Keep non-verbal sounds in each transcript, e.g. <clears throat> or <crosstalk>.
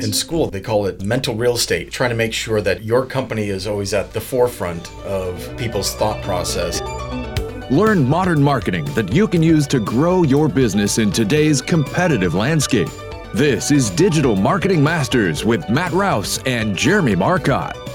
In school, they call it mental real estate, trying to make sure that your company is always at the forefront of people's thought process. Learn modern marketing that you can use to grow your business in today's competitive landscape. This is Digital Marketing Masters with Matt Rouse and Jeremy Marcotte.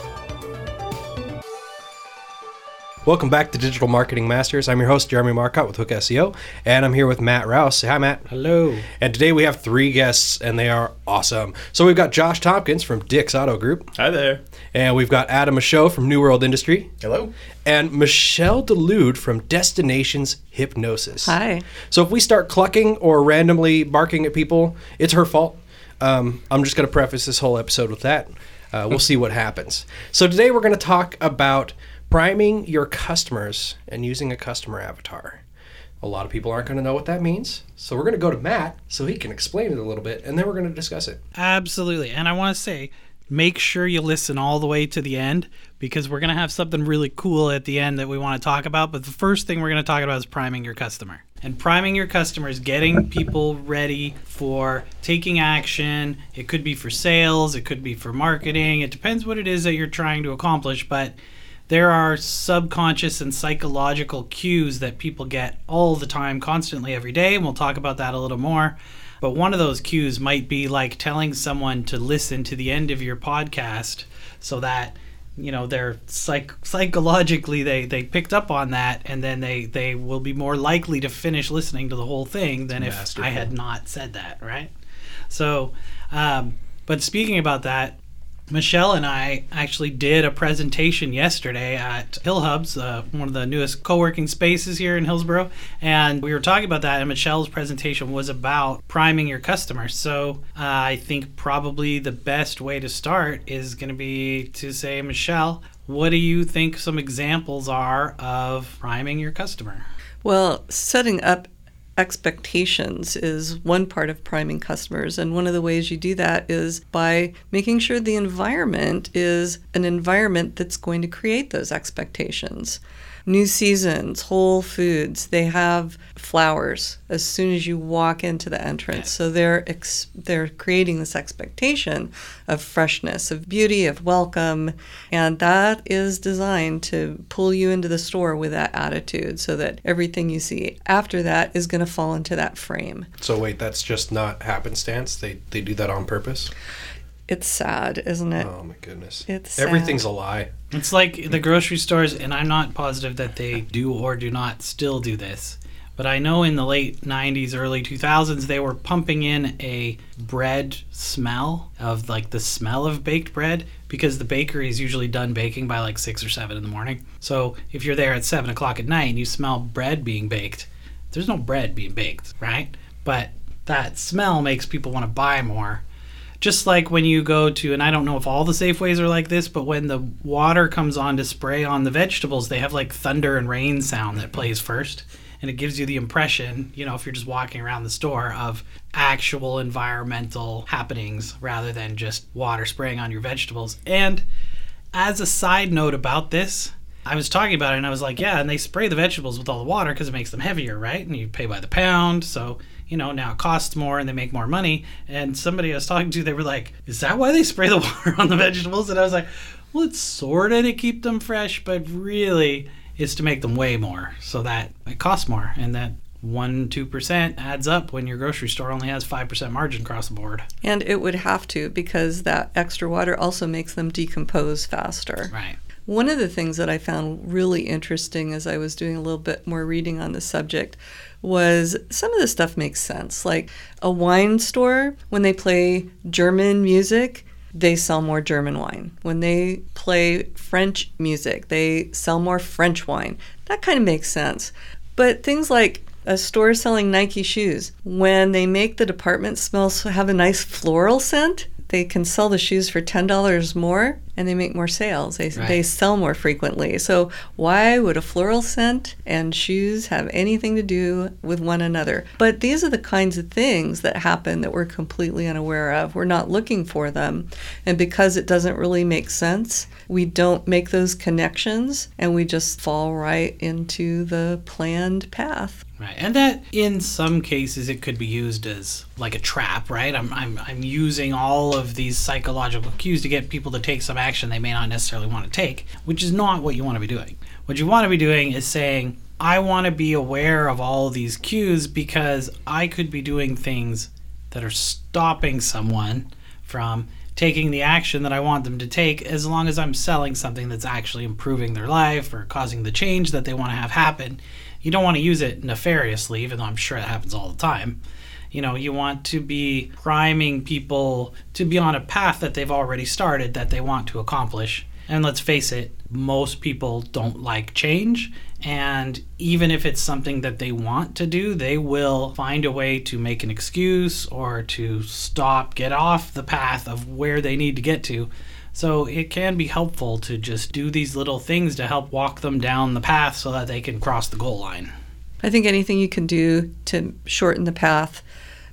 Welcome back to Digital Marketing Masters. I'm your host, Jeremy Marcotte with Hook SEO, and I'm here with Matt Rouse. Say hi, Matt. Hello. And today we have three guests, and they are awesome. So we've got Josh Tompkins from Dick's Auto Group, Hi there. and we've got Adam Michaud from New World Industry, Hello? and Michelle Delude from Destinations Hypnosis. Hi. So if we start clucking or randomly barking at people, it's her fault. Um, I'm just going to preface this whole episode with that. Uh, we'll <laughs> see what happens. So today we're going to talk about priming your customers and using a customer avatar. A lot of people aren't going to know what that means. So we're going to go to Matt so he can explain it a little bit, and then we're going to discuss it. Absolutely. And I want to say, make sure you listen all the way to the end because we're going to have something really cool at the end that we want to talk about. But the first thing we're going to talk about is priming your customer. And priming your customer is getting people ready for taking action. It could be for sales, it could be for marketing. It depends what it is that you're trying to accomplish. But there are subconscious and psychological cues that people get all the time, constantly, every day. And we'll talk about that a little more. But one of those cues might be like telling someone to listen to the end of your podcast so that you know they're psych- psychologically they they picked up on that and then they they will be more likely to finish listening to the whole thing than if I had not said that right so um, but speaking about that Michelle and I actually did a presentation yesterday at Hill Hubs, uh, one of the newest co-working spaces here in Hillsboro, and we were talking about that. And Michelle's presentation was about priming your customers. So uh, I think probably the best way to start is going to be to say, Michelle, what do you think some examples are of priming your customer? Well, setting up expectations is one part of priming customers. And one of the ways you do that is by making sure the environment is an environment that's going to create those expectations. New Seasons, Whole Foods, they have flowers as soon as you walk into the entrance. So they're ex- they're creating this expectation of freshness, of beauty, of welcome, and that is designed to pull you into the store with that attitude so that everything you see after that is going to fall into that frame. So wait, that's just not happenstance. They they do that on purpose. It's sad, isn't it? Oh my goodness. It's everything's a lie. It's like the grocery stores, and I'm not positive that they do or do not still do this. But I know in the late 90s, early 2000s, they were pumping in a bread smell of like the smell of baked bread because the bakery is usually done baking by like six or seven in the morning. So if you're there at seven o'clock at night and you smell bread being baked, there's no bread being baked, right? But that smell makes people want to buy more just like when you go to and i don't know if all the safeways are like this but when the water comes on to spray on the vegetables they have like thunder and rain sound that plays first. And it gives you the impression you know if you're just walking around the store of actual environmental happenings rather than just water spraying on your vegetables. And as a side note about this I was talking about it and I was like, yeah, and they spray the vegetables with all the water because it makes them heavier, right? And you pay by the pound. So, you know, now it costs more and they make more money. And somebody I was talking to, they were like, is that why they <laughs> spray the water on the vegetables? And I was like, well, it's sort of to keep them fresh, but really it's to make them weigh more so that it costs more. And that 1 2% adds up when your grocery store only has 5% margin across the board. And it would have to because that extra water also makes them decompose faster. Right. One of the things that I found really interesting as I was doing a little bit more reading on the subject was some of the stuff makes sense. Like a wine store, when they play German music, they sell more German wine. When they play French music, they sell more French wine. That kind of makes sense. But things like a store selling Nike shoes, when they make the department smells have a nice floral scent, they can sell the shoes for $10 more and they make more sales. They, Right. they sell more frequently. So, why would a floral scent and shoes have anything to do with one another? But these are the kinds of things that happen that we're completely unaware of. We're not looking for them. And because it doesn't really make sense, we don't make those connections and we just fall right into the planned path. Right, and that in some cases it could be used as like a trap, right? I'm, I'm, I'm using all of these psychological cues to get people to take some action they may not necessarily want to take, which is not what you want to be doing. What you want to be doing is saying, I want to be aware of all of these cues because I could be doing things that are stopping someone from taking the action that I want them to take as long as I'm selling something that's actually improving their life or causing the change that they want to have happen. You don't want to use it nefariously, even though I'm sure it happens all the time. You know, you want to be priming people to be on a path that they've already started that they want to accomplish. And let's face it, most people don't like change. And even if it's something that they want to do, they will find a way to make an excuse or to stop, get off the path of where they need to get to. So it can be helpful to just do these little things to help walk them down the path so that they can cross the goal line. I think anything you can do to shorten the path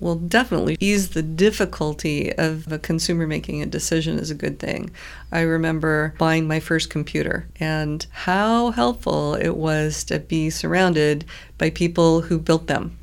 will definitely ease the difficulty of a consumer making a decision is a good thing. I remember buying my first computer and how helpful it was to be surrounded by people who built them.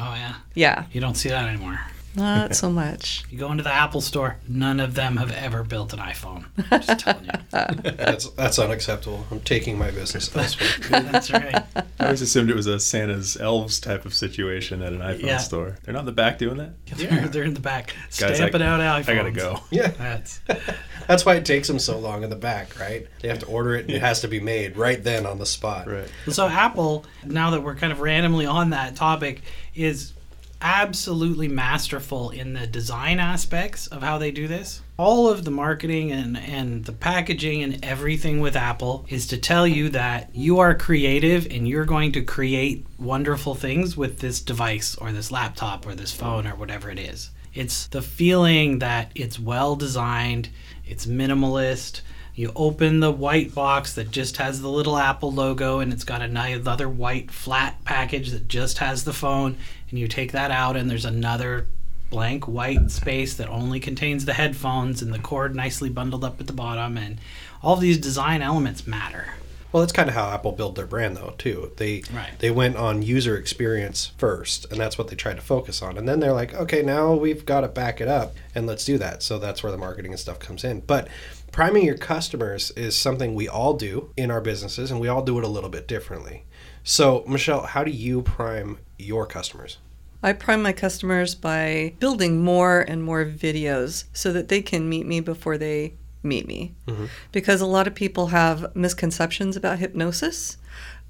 Oh, yeah. Yeah, You don't see that anymore. Not so much. You go into the Apple store, none of them have ever built an iPhone. I'm just telling you. <laughs> That's that's unacceptable. I'm taking my business <laughs> elsewhere. That's right. I always assumed it was a Santa's elves type of situation at an iPhone Yeah. store. They're not in the back doing that. They're, they're in the back, Guys, stamping I, out iPhones. I gotta go. yeah, That's <laughs> that's why it takes them so long in the back, right? They have to order it, and it has to be made right then on the spot. Right. so Apple. Now that we're kind of randomly on that topic, is absolutely masterful in the design aspects of how they do this. All of the marketing and, and the packaging and everything with Apple is to tell you that you are creative and you're going to create wonderful things with this device or this laptop or this phone or whatever it is. It's the feeling that it's well designed, it's minimalist. You open the white box that just has the little Apple logo and it's got another white flat package that just has the phone, and you take that out, and there's another blank white space that only contains the headphones and the cord nicely bundled up at the bottom, and all of these design elements matter. Well, that's kind of how Apple built their brand, though, too. They Right. they went on user experience first, and that's what they tried to focus on. And then they're like, okay, now we've got to back it up, and let's do that. So that's where the marketing and stuff comes in. But priming your customers is something we all do in our businesses, and we all do it a little bit differently. So, Michelle, how do you prime your customers? I prime my customers by building more and more videos so that they can meet me before they meet me. Mm-hmm. Because a lot of people have misconceptions about hypnosis,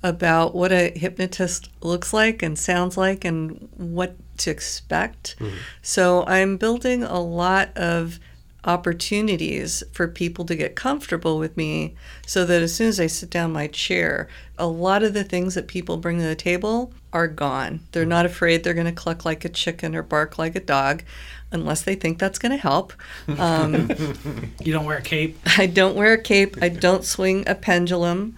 about what a hypnotist looks like and sounds like, and what to expect. Mm-hmm. So I'm building a lot of opportunities for people to get comfortable with me so that as soon as I sit down my chair, a lot of the things that people bring to the table are gone. They're not afraid they're going to cluck like a chicken or bark like a dog unless they think that's going to help. Um, <laughs> You don't wear a cape. I don't wear a cape. I don't swing a pendulum.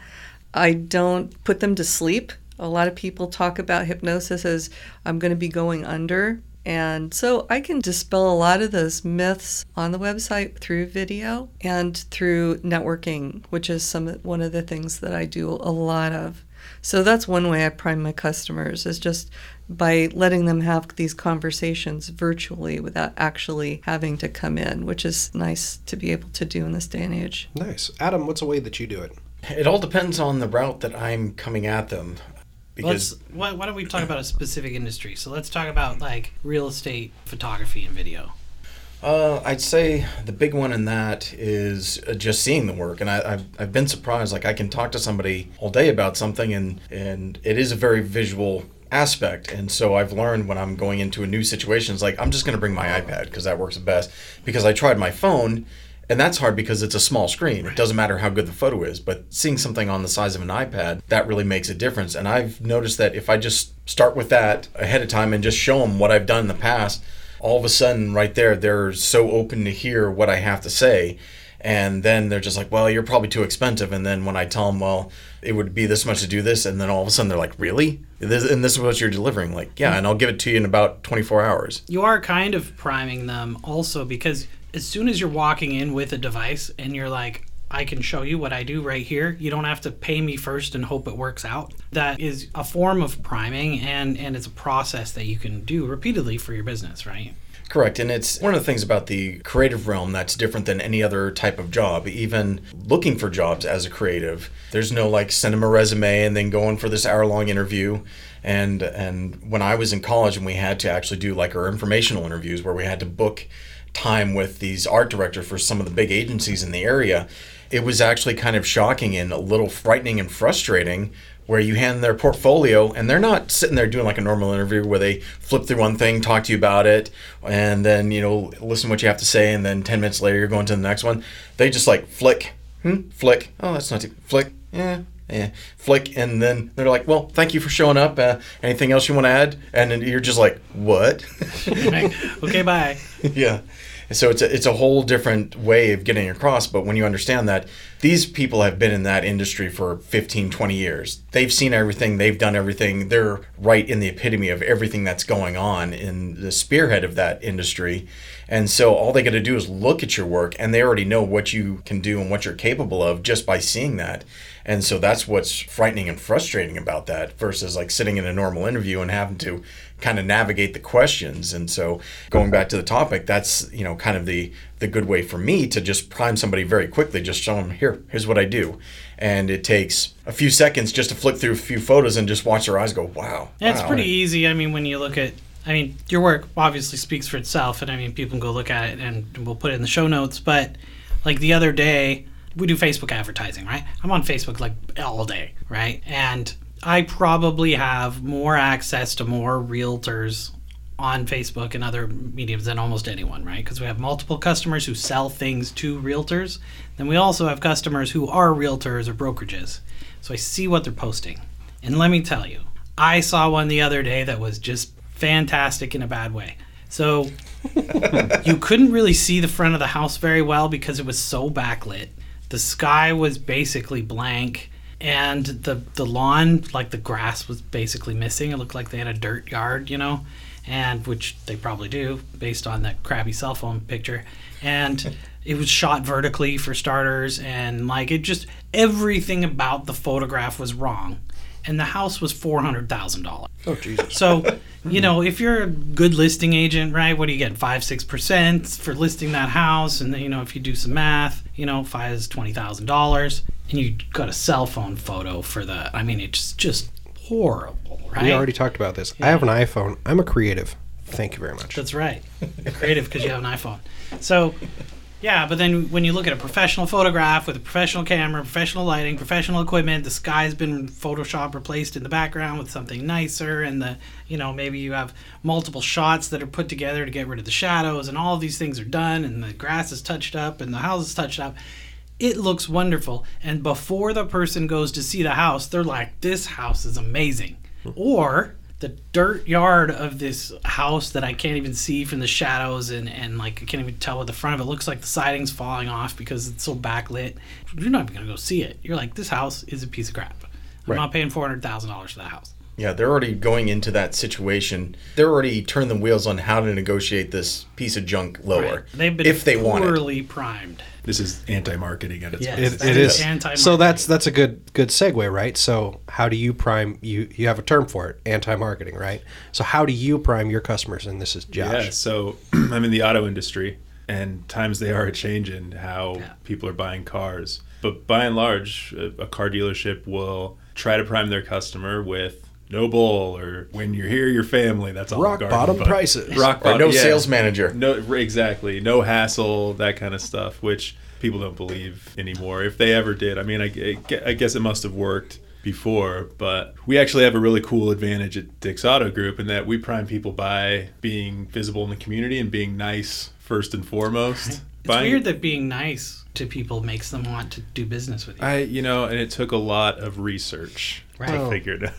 I don't put them to sleep. A lot of people talk about hypnosis as I'm going to be going under. And so I can dispel a lot of those myths on the website through video and through networking, which is some one of the things that I do a lot of. So that's one way I prime my customers is just by letting them have these conversations virtually without actually having to come in, which is nice to be able to do in this day and age. Nice. Adam, what's a way that you do it? It all depends on the route that I'm coming at them. Because Let's, why, why don't we talk about a specific industry? So let's talk about like real estate, photography, and video. Uh, I'd say the big one in that is uh, just seeing the work, and I, I've, I've been surprised. Like I can talk to somebody all day about something, and and it is a very visual aspect. And so I've learned when I'm going into a new situation, it's like I'm just going to bring my iPad because that works the best. Because I tried my phone, and that's hard because it's a small screen. It doesn't matter how good the photo is, but seeing something on the size of an iPad, that really makes a difference. And I've noticed that if I just start with that ahead of time and just show them what I've done in the past, all of a sudden right there they're so open to hear what I have to say And then they're just like, well, you're probably too expensive. And then when I tell them, well, it would be this much to do this, and then all of a sudden they're like, really? This, and this is what you're delivering? Like, yeah, and I'll give it to you in about 24 hours. You are kind of priming them also because as soon as you're walking in with a device and you're like, I can show you what I do right here. You don't have to pay me first and hope it works out. That is a form of priming and and it's a process that you can do repeatedly for your business, right? Correct. And it's one of the things about the creative realm that's different than any other type of job. Even looking for jobs as a creative, there's no like send them a resume and then going for this hour long interview. And and when I was in college and we had to actually do like our informational interviews where we had to book time with these art directors for some of the big agencies in the area, it was actually kind of shocking and a little frightening and frustrating where you hand their portfolio and they're not sitting there doing like a normal interview where they flip through one thing, talk to you about it, and then, you know, listen what you have to say, and then 10 minutes later you're going to the next one. They just like flick, hmm, flick, oh, that's not too, flick, yeah, yeah, flick, and then they're like, well, thank you for showing up. Uh, anything else you want to add? And then you're just like, what? <laughs> Right? okay, bye. <laughs> yeah. So it's a, it's a whole different way of getting across. But when you understand that these people have been in that industry for 15, 20 years, they've seen everything, they've done everything, they're right in the epitome of everything that's going on in the spearhead of that industry. And so all they got to do is look at your work and they already know what you can do and what you're capable of just by seeing that. And so that's what's frightening and frustrating about that versus like sitting in a normal interview and having to kind of navigate the questions. And so going back to the topic, that's, you know, kind of the the good way for me to just prime somebody very quickly, just show them here, here's what I do. And it takes a few seconds just to flick through a few photos and just watch their eyes go, wow. Yeah, it's wow. pretty easy. I mean, when you look at, I mean, your work obviously speaks for itself, and I mean, people can go look at it, and we'll put it in the show notes. But like the other day, we do Facebook advertising, right? I'm on Facebook like all day, right? And I probably have more access to more realtors on Facebook and other mediums than almost anyone, right? Because we have multiple customers who sell things to realtors. Then we also have customers who are realtors or brokerages. So I see what they're posting. And let me tell you, I saw one the other day that was just fantastic in a bad way. So you couldn't really see the front of the house very well because it was so backlit. The sky was basically blank and the the lawn like the grass was basically missing. It looked like they had a dirt yard, you know, and which they probably do based on that crappy cell phone picture. And it was shot vertically for starters and like it just everything about the photograph was wrong. And the house was four hundred thousand dollars. Oh Jesus. So, you know, if you're a good listing agent, right, what do you get? Five, six percent for listing that house, and then, you know, if you do some math, you know, five is twenty thousand dollars, and you got a cell phone photo for the. I mean, it's just horrible, right? We already talked about this. I have an iPhone. I'm a creative. Thank you very much. That's right. You're creative because you have an iPhone. So, yeah, but then when you look at a professional photograph with a professional camera, professional lighting, professional equipment, the sky's been Photoshop replaced in the background with something nicer, and the you know maybe you have multiple shots that are put together to get rid of the shadows, and all these things are done, and the grass is touched up, and the house is touched up. It looks wonderful, and before the person goes to see the house, they're like, "This house is amazing," hmm. or the dirt yard of this house that I can't even see from the shadows and, and like I can't even tell what the front of it looks like the siding's falling off because it's so backlit. You're not even gonna go see it. You're like, this house is a piece of crap. I'm Right. not paying four hundred thousand dollars for that house. Yeah, they're already going into that situation. They're already turned the wheels on how to negotiate this piece of junk lower. They've been if they want it. poorly primed. This is anti-marketing at its Yes. best. It, it is is. anti-marketing. So that's that's a good good segue, right? So how do you prime you you have a term for it, anti-marketing, right? So how do you prime your customers? And this is Josh. Yeah, so <clears throat> I'm in the auto industry, and times they are a change in how Yeah. people are buying cars. But by and large, a, a car dealership will try to prime their customer with no bull or when you're here, your family. That's all. Rock bottom prices. Rock Or bottom. no yeah. sales manager. No, exactly. No hassle, that kind of stuff, which people don't believe anymore. If they ever did, I mean, I, I- I guess it must have worked before, but we actually have a really cool advantage at Dick's Auto Group in that we prime people by being visible in the community and being nice first and foremost. It's Buying- weird that being nice to people makes them want to do business with you. I, you know, and it took a lot of research Right. to Oh. figure it out.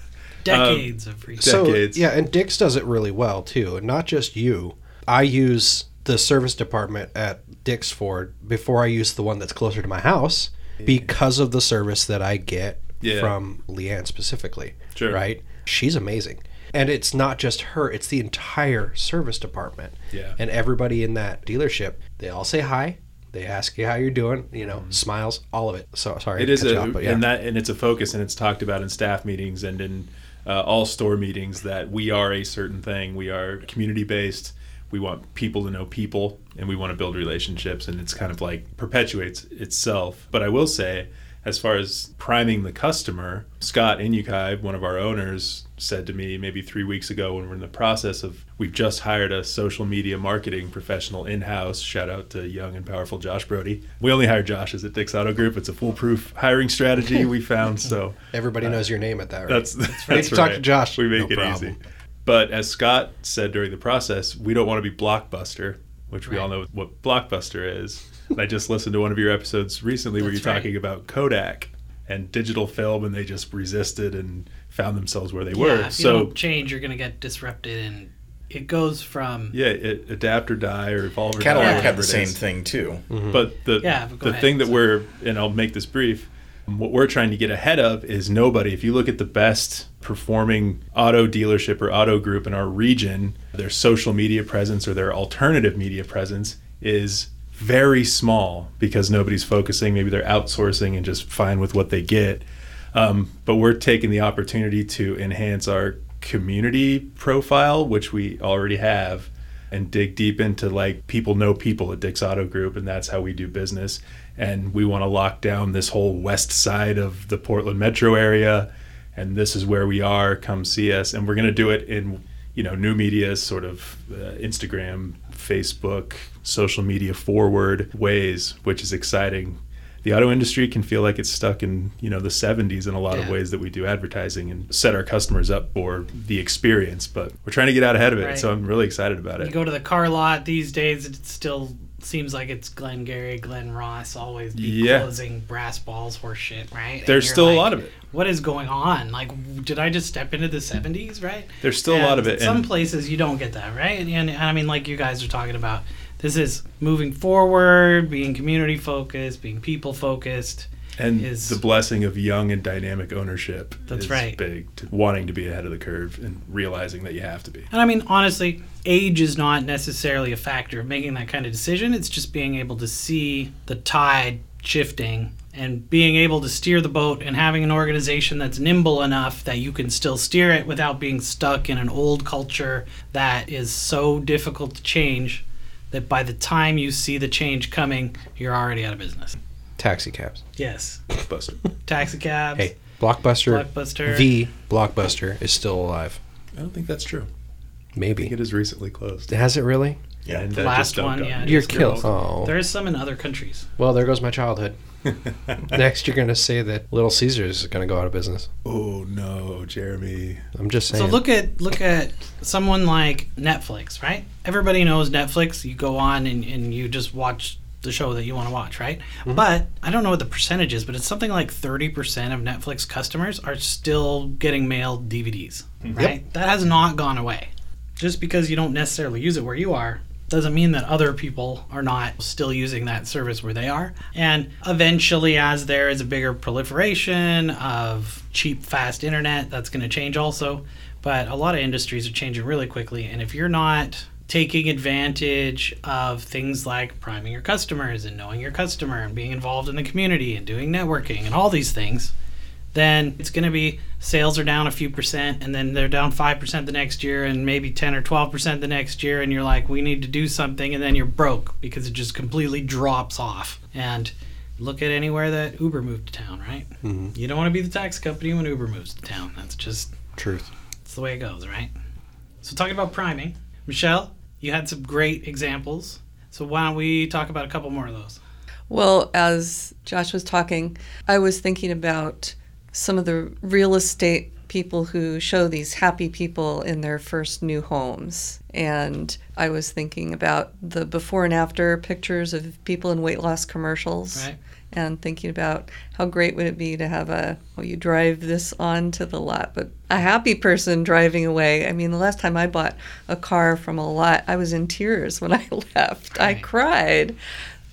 Decades of um, research. So decades. yeah, and Dick's does it really well too. And not just you. I use the service department at Dick's Ford before I use the one that's closer to my house because of the service that I get Yeah. from Leanne specifically. Sure. Right? She's amazing. And it's not just her, it's the entire service department. Yeah. And everybody in that dealership, they all say hi. They ask you how you're doing, you know, mm-hmm. smiles, all of it. So sorry, It to is cut a off, but yeah. and that and it's a focus, and it's talked about in staff meetings and in uh, all store meetings that we are a certain thing. We are community based. We want people to know people, and we want to build relationships, and it's kind of like perpetuates itself. But I will say, as far as priming the customer, Scott Inukai, one of our owners, said to me maybe three weeks ago when we're in the process of we've just hired a social media marketing professional in house. Shout out to young and powerful Josh Brody. We only hire Josh as at Dick's Auto Group. It's a foolproof hiring strategy we <laughs> found. So Everybody uh, knows your name at that, right? that's that's, Need to talk to Josh. We make No it problem. easy. But as Scott said during the process, we don't want to be Blockbuster, which we all know what Blockbuster is. And I just listened to one of your episodes recently where you're That's right. talking about Kodak and digital film, and they just resisted and found themselves where they Yeah, were. if you So don't change, you're going to get disrupted, and it goes from yeah, it, adapt or die or evolve or die. Cadillac Yeah. had the same is. thing too. But the Yeah, but the ahead. thing that So- we're and I'll make this brief. What we're trying to get ahead of is nobody. If you look at the best performing auto dealership or auto group in our region, their social media presence or their alternative media presence is very small because nobody's focusing. Maybe they're outsourcing and just fine with what they get. Um, but we're taking the opportunity to enhance our community profile, which we already have, and dig deep into like people know people at Dick's Auto Group, and that's how we do business. And we want to lock down this whole west side of the Portland metro area, and this is where we are. Come see us, and we're going to do it in you know new media, sort of uh, Instagram, Facebook, social media forward ways, which is exciting. The auto industry can feel like it's stuck in you know the 70s in a lot of ways that we do advertising and set our customers up for the experience. But we're trying to get out ahead of it, Right. so I'm really excited about it You go to the car lot these days, it still seems like it's Glenn Gary, Glen Ross, always be Yeah. closing brass balls horse shit, right? There's still a lot of it. What is going on? Like, did I just step into the 70s, right? There's still a lot of And it, Some and- places you don't get that, right? And, and I mean, like you guys are talking about, this is moving forward, being community focused, being people focused. and is- the blessing of young and dynamic ownership That's is right. big to wanting to be ahead of the curve and realizing that you have to be And I mean, honestly, age is not necessarily a factor of making that kind of decision. It's just being able to see the tide shifting and being able to steer the boat and having an organization that's nimble enough that you can still steer it without being stuck in an old culture that is so difficult to change that by the time you see the change coming, you're already out of business. Taxi cabs. Yes. buster Taxi cabs. Hey, Blockbuster, Blockbuster. the Blockbuster is still alive. i don't think that's true i Maybe. think it is recently closed Has it really? Yeah. And, The uh, last one, yeah, You're just killed. Oh. There is some in other countries. Well, there goes my childhood. <laughs> Next, you're going to say that Little Caesars is going to go out of business. oh no jeremy I'm just saying. So look at look at someone like Netflix, right? Everybody knows Netflix. You go on and, and you just watch the show that you want to watch, right? But I don't know what the percentage is, but it's something like 30% of Netflix customers are still getting mailed DVDs, right? That has not gone away. Just because you don't necessarily use it where you are doesn't mean that other people are not still using that service where they are. And eventually, as there is a bigger proliferation of cheap, fast internet, that's going to change also. But a lot of industries are changing really quickly. And if you're not taking advantage of things like priming your customers and knowing your customer and being involved in the community and doing networking and all these things, then it's going to be sales are down a few percent and then they're down 5% the next year and maybe 10 or 12% the next year and you're like we need to do something and then you're broke because it just completely drops off. And look at anywhere that uber moved to town right? Mm-hmm. You don't want to be the tax company when uber moves to town. That's just Truth. it's the way it goes right? So talking about priming michelle you had some great examples. So why don't we talk about a couple more of those? Well, as Josh was talking, I was thinking about some of the real estate people who show these happy people in their first new homes. And I was thinking about the before and after pictures of people in weight loss commercials. Right. And thinking about how great would it be to have a, well, you drive this onto the lot, but a happy person driving away. I mean, the last time I bought a car from a lot, I was in tears when <laughs> I left. I cried.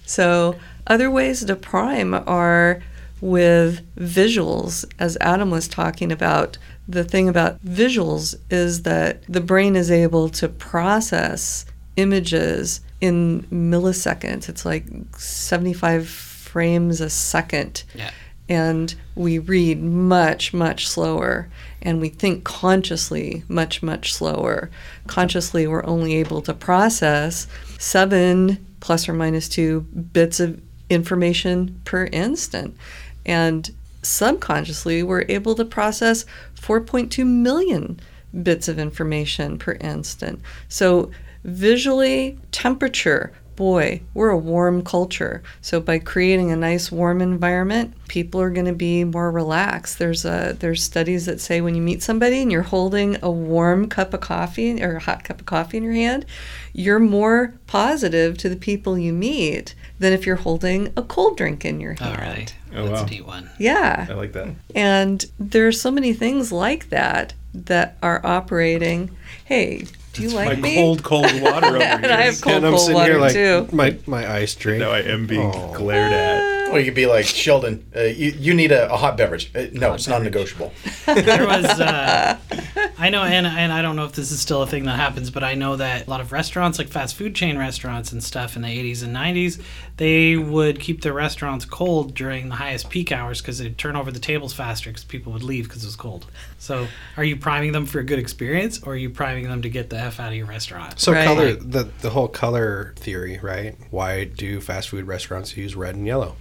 So, other ways to prime are with visuals, as Adam was talking about. The thing about visuals is that the brain is able to process images in milliseconds. It's like 75 frames a second. Yeah. And we read much, much slower. And we think consciously much, much slower. Consciously, we're only able to process seven plus or minus two bits of information per instant. And subconsciously, we're able to process 4.2 million bits of information per instant. So, visually, temperature, boy, we're a warm culture. So by creating a nice warm environment, people are going to be more relaxed. There's a there's studies that say when you meet somebody and you're holding a warm cup of coffee or a hot cup of coffee in your hand, you're more positive to the people you meet than if you're holding a cold drink in your oh, All hand. right. Oh, That's wow. a neat one. Yeah. I like that. And there's so many things like that that are operating. Hey, do you My like me? cold, cold <laughs> water over And here. I have cold, and I'm cold sitting water here like too. my my ice drink. Now I am being Oh. glared at. Or you could be like Sheldon. Uh, you, you need a, a hot beverage. Uh, no, it's non-negotiable. <laughs> there was uh, I know and, and I don't know if this is still a thing that happens but I know that a lot of restaurants like fast food chain restaurants and stuff in the 80s and 90s they would keep their restaurants cold during the highest peak hours because they'd turn over the tables faster because people would leave because it was cold so are you priming them for a good experience or are you priming them to get the F out of your restaurant So Right. color the the whole color theory, right? Why do fast food restaurants use red and yellow?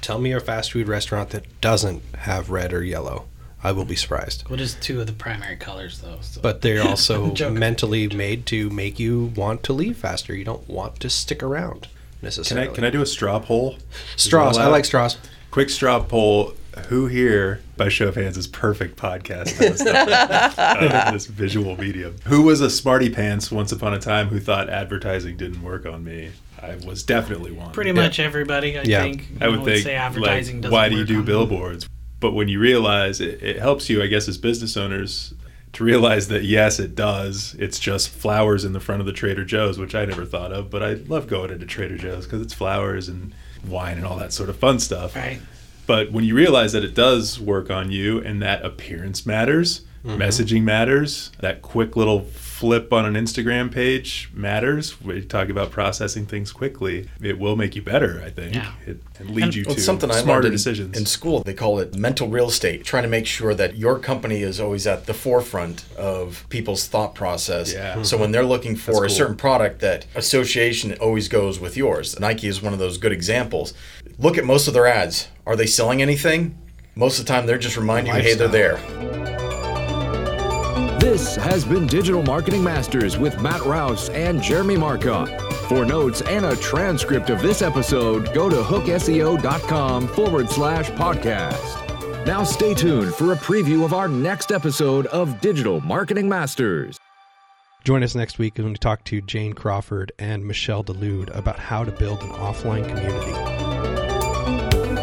Tell me a fast food restaurant that doesn't have red or yellow. I will be surprised. what is two of the primary colors though so. But they're <laughs> also mentally made to make you want to leave faster. You don't want to stick around Can necessarily. I can I do a straw poll? Straws? I like straws. Quick straw poll. Who here, by show of hands, is perfect podcast host <laughs> this visual medium? Who was a smarty pants once upon a time who thought advertising didn't work on me? I was definitely one. pretty much everybody I Yeah. think I would you know, think, say advertising like, doesn't why do you do on them. billboards? But when you realize it, it helps you, I guess, as business owners to realize that yes, it does. It's just flowers in the front of the Trader Joe's, which I never thought of, but I love going into Trader Joe's because it's flowers and wine and all that sort of fun stuff. right But when you realize that it does work on you and that appearance matters, Mm-hmm. messaging matters, that quick little flip on an Instagram page matters. We talk about processing things quickly. It will make you better, I think. Yeah. It, and lead And- you Well, to something smarter learned in, decisions. in school. They call it mental real estate, trying to make sure that your company is always at the forefront of people's thought process. Yeah. So when they're looking for That's a cool. certain product, that association always goes with yours. Nike is one of those good examples. Look at most of their ads. Are they selling anything? Most of the time, they're just reminding you, hey, they're there. This has been Digital Marketing Masters with Matt Rouse and Jeremy Marcotte. For notes and a transcript of this episode, go to hookseo.com forward slash podcast. Now stay tuned for a preview of our next episode of Digital Marketing Masters. Join us next week when we talk to Jane Crawford and Michelle DeLude about how to build an offline community.